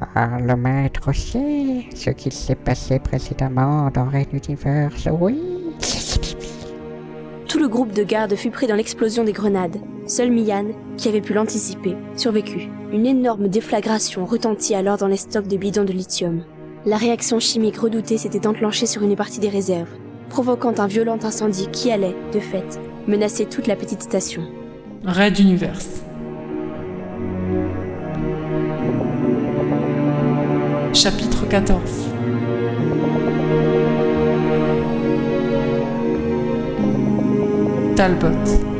Ah, le maître sait ce qu'il s'est passé précédemment dans Red Universe, oui. Tout le groupe de gardes fut pris dans l'explosion des grenades. Seul Mian, qui avait pu l'anticiper, survécut. Une énorme déflagration retentit alors dans les stocks de bidons de lithium. La réaction chimique redoutée s'était enclenchée sur une partie des réserves, provoquant un violent incendie qui allait, de fait, menacer toute la petite station. Red Universe. Chapitre 14 Talbot.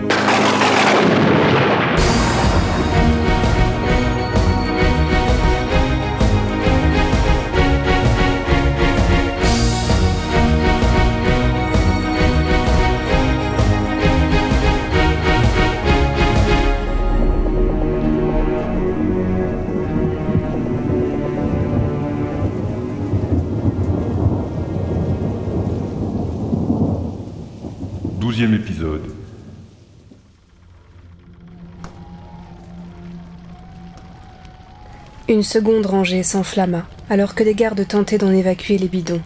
Épisode. Une seconde rangée s'enflamma, alors que des gardes tentaient d'en évacuer les bidons.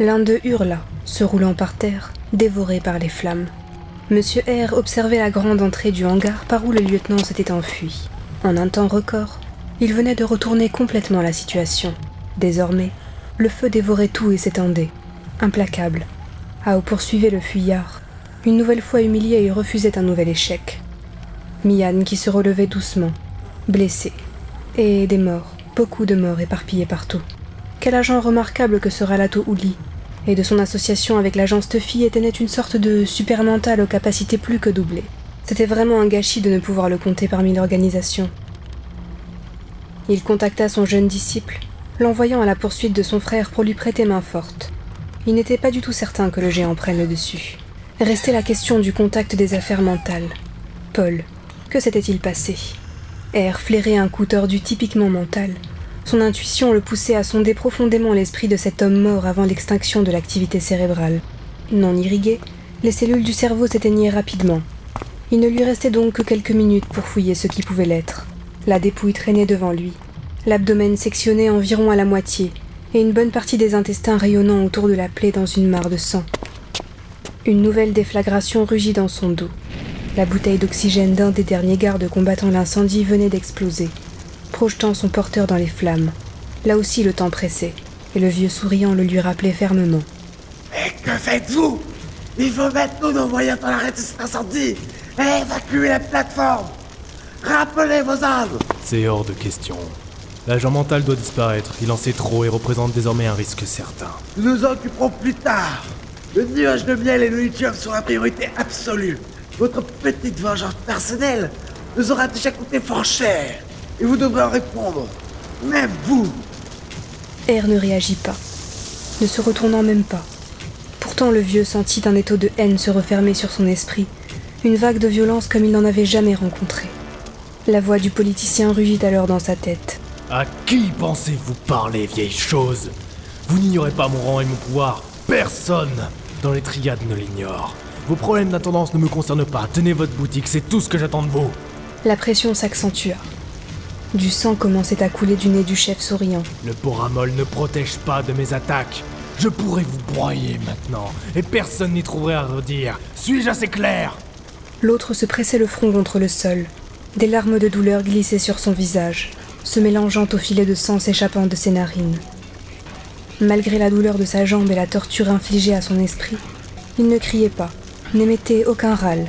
L'un d'eux hurla, se roulant par terre, dévoré par les flammes. Monsieur R observait la grande entrée du hangar par où le lieutenant s'était enfui. En un temps record, il venait de retourner complètement la situation. Désormais, le feu dévorait tout et s'étendait, implacable. Ao poursuivait le fuyard, une nouvelle fois humilié et refusait un nouvel échec. Mian qui se relevait doucement, blessé, et des morts, beaucoup de morts éparpillés partout. Quel agent remarquable que ce Ralato Ouli, et de son association avec l'agent Stuffy était nette une sorte de supermental aux capacités plus que doublées. C'était vraiment un gâchis de ne pouvoir le compter parmi l'organisation. Il contacta son jeune disciple, l'envoyant à la poursuite de son frère pour lui prêter main forte. Il n'était pas du tout certain que le géant prenne le dessus. Restait la question du contact des affaires mentales. Paul, que s'était-il passé? R flairait un coup tordu typiquement mental. Son intuition le poussait à sonder profondément l'esprit de cet homme mort avant l'extinction de l'activité cérébrale. Non irrigué, les cellules du cerveau s'éteignaient rapidement. Il ne lui restait donc que quelques minutes pour fouiller ce qui pouvait l'être. La dépouille traînait devant lui, l'abdomen sectionné environ à la moitié, et une bonne partie des intestins rayonnant autour de la plaie dans une mare de sang. Une nouvelle déflagration rugit dans son dos. La bouteille d'oxygène d'un des derniers gardes combattant l'incendie venait d'exploser, projetant son porteur dans les flammes. Là aussi le temps pressait, et le vieux souriant le lui rappelait fermement. Et que faites-vous? Il faut maintenant nos moyens pour arrêter cet incendie et évacuer la plateforme Rappelez vos âmes C'est hors de question. L'agent mental doit disparaître, il en sait trop et représente désormais un risque certain. Nous nous occuperons plus tard Le nuage de miel et le lithium sont la priorité absolue Votre petite vengeance personnelle nous aura déjà coûté fort cher Et vous devrez en répondre Même vous R ne réagit pas, ne se retournant même pas. Pourtant le vieux sentit un étau de haine se refermer sur son esprit, une vague de violence comme il n'en avait jamais rencontré. La voix du politicien rugit alors dans sa tête. À qui pensez-vous parler, vieille chose? Vous n'ignorez pas mon rang et mon pouvoir. Personne dans les triades ne l'ignore. Vos problèmes d'intendance ne me concernent pas. Tenez votre boutique, c'est tout ce que j'attends de vous. La pression s'accentua. Du sang commençait à couler du nez du chef souriant. Le poramol ne protège pas de mes attaques. Je pourrais vous broyer maintenant, et personne n'y trouverait à redire. Suis-je assez clair? L'autre se pressait le front contre le sol. Des larmes de douleur glissaient sur son visage, se mélangeant au filet de sang s'échappant de ses narines. Malgré la douleur de sa jambe et la torture infligée à son esprit, il ne criait pas, n'émettait aucun râle.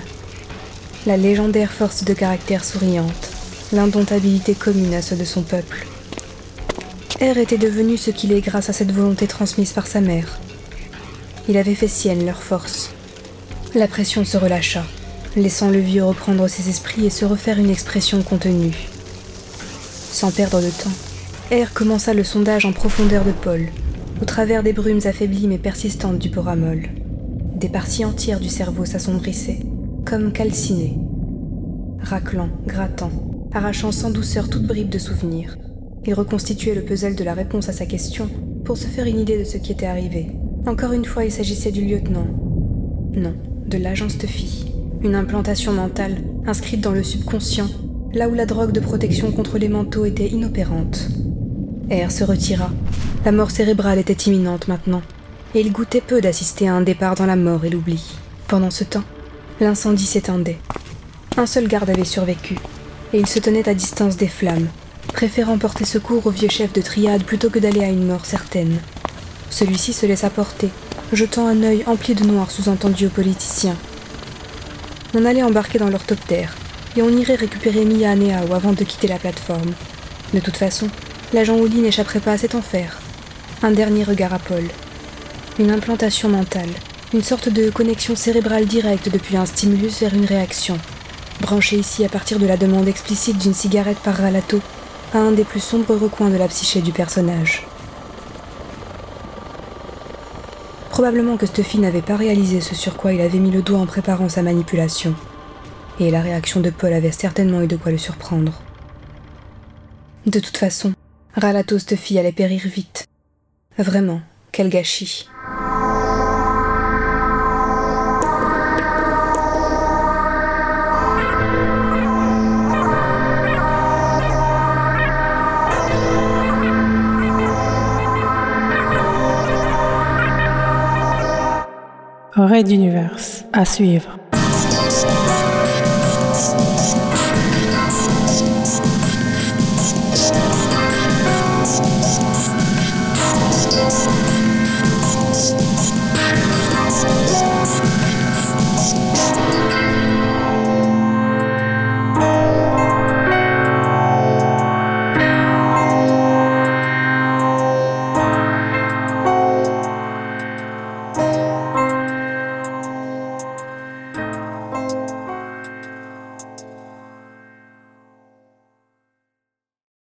La légendaire force de caractère souriante, l'indomptabilité commune à ceux de son peuple. R était devenu ce qu'il est grâce à cette volonté transmise par sa mère. Il avait fait sienne leur force. La pression se relâcha, laissant le vieux reprendre ses esprits et se refaire une expression contenue. Sans perdre de temps, R commença le sondage en profondeur de Paul, au travers des brumes affaiblies mais persistantes du poramol. Des parties entières du cerveau s'assombrissaient, comme calcinées, raclant, grattant, arrachant sans douceur toute bribe de souvenirs. Il reconstituait le puzzle de la réponse à sa question pour se faire une idée de ce qui était arrivé. Encore une fois, il s'agissait du lieutenant. Non, de l'agent Stuffy. Une implantation mentale, inscrite dans le subconscient, là où la drogue de protection contre les manteaux était inopérante. R se retira. La mort cérébrale était imminente maintenant, et il goûtait peu d'assister à un départ dans la mort et l'oubli. Pendant ce temps, l'incendie s'étendait. Un seul garde avait survécu, et il se tenait à distance des flammes, préférant porter secours au vieux chef de triade plutôt que d'aller à une mort certaine. Celui-ci se laissa porter, jetant un œil empli de noir sous-entendu aux politiciens. On allait embarquer dans l'orthoptère, et on irait récupérer Mia et Ao avant de quitter la plateforme. De toute façon, l'agent Oli n'échapperait pas à cet enfer. Un dernier regard à Paul. Une implantation mentale, une sorte de connexion cérébrale directe depuis un stimulus vers une réaction, branchée ici à partir de la demande explicite d'une cigarette par Ralato à un des plus sombres recoins de la psyché du personnage. Probablement que Stuffy n'avait pas réalisé ce sur quoi il avait mis le doigt en préparant sa manipulation. Et la réaction de Paul avait certainement eu de quoi le surprendre. De toute façon, Ralato Stuffy allait périr vite. Vraiment, quel gâchis. Raid d'univers à suivre.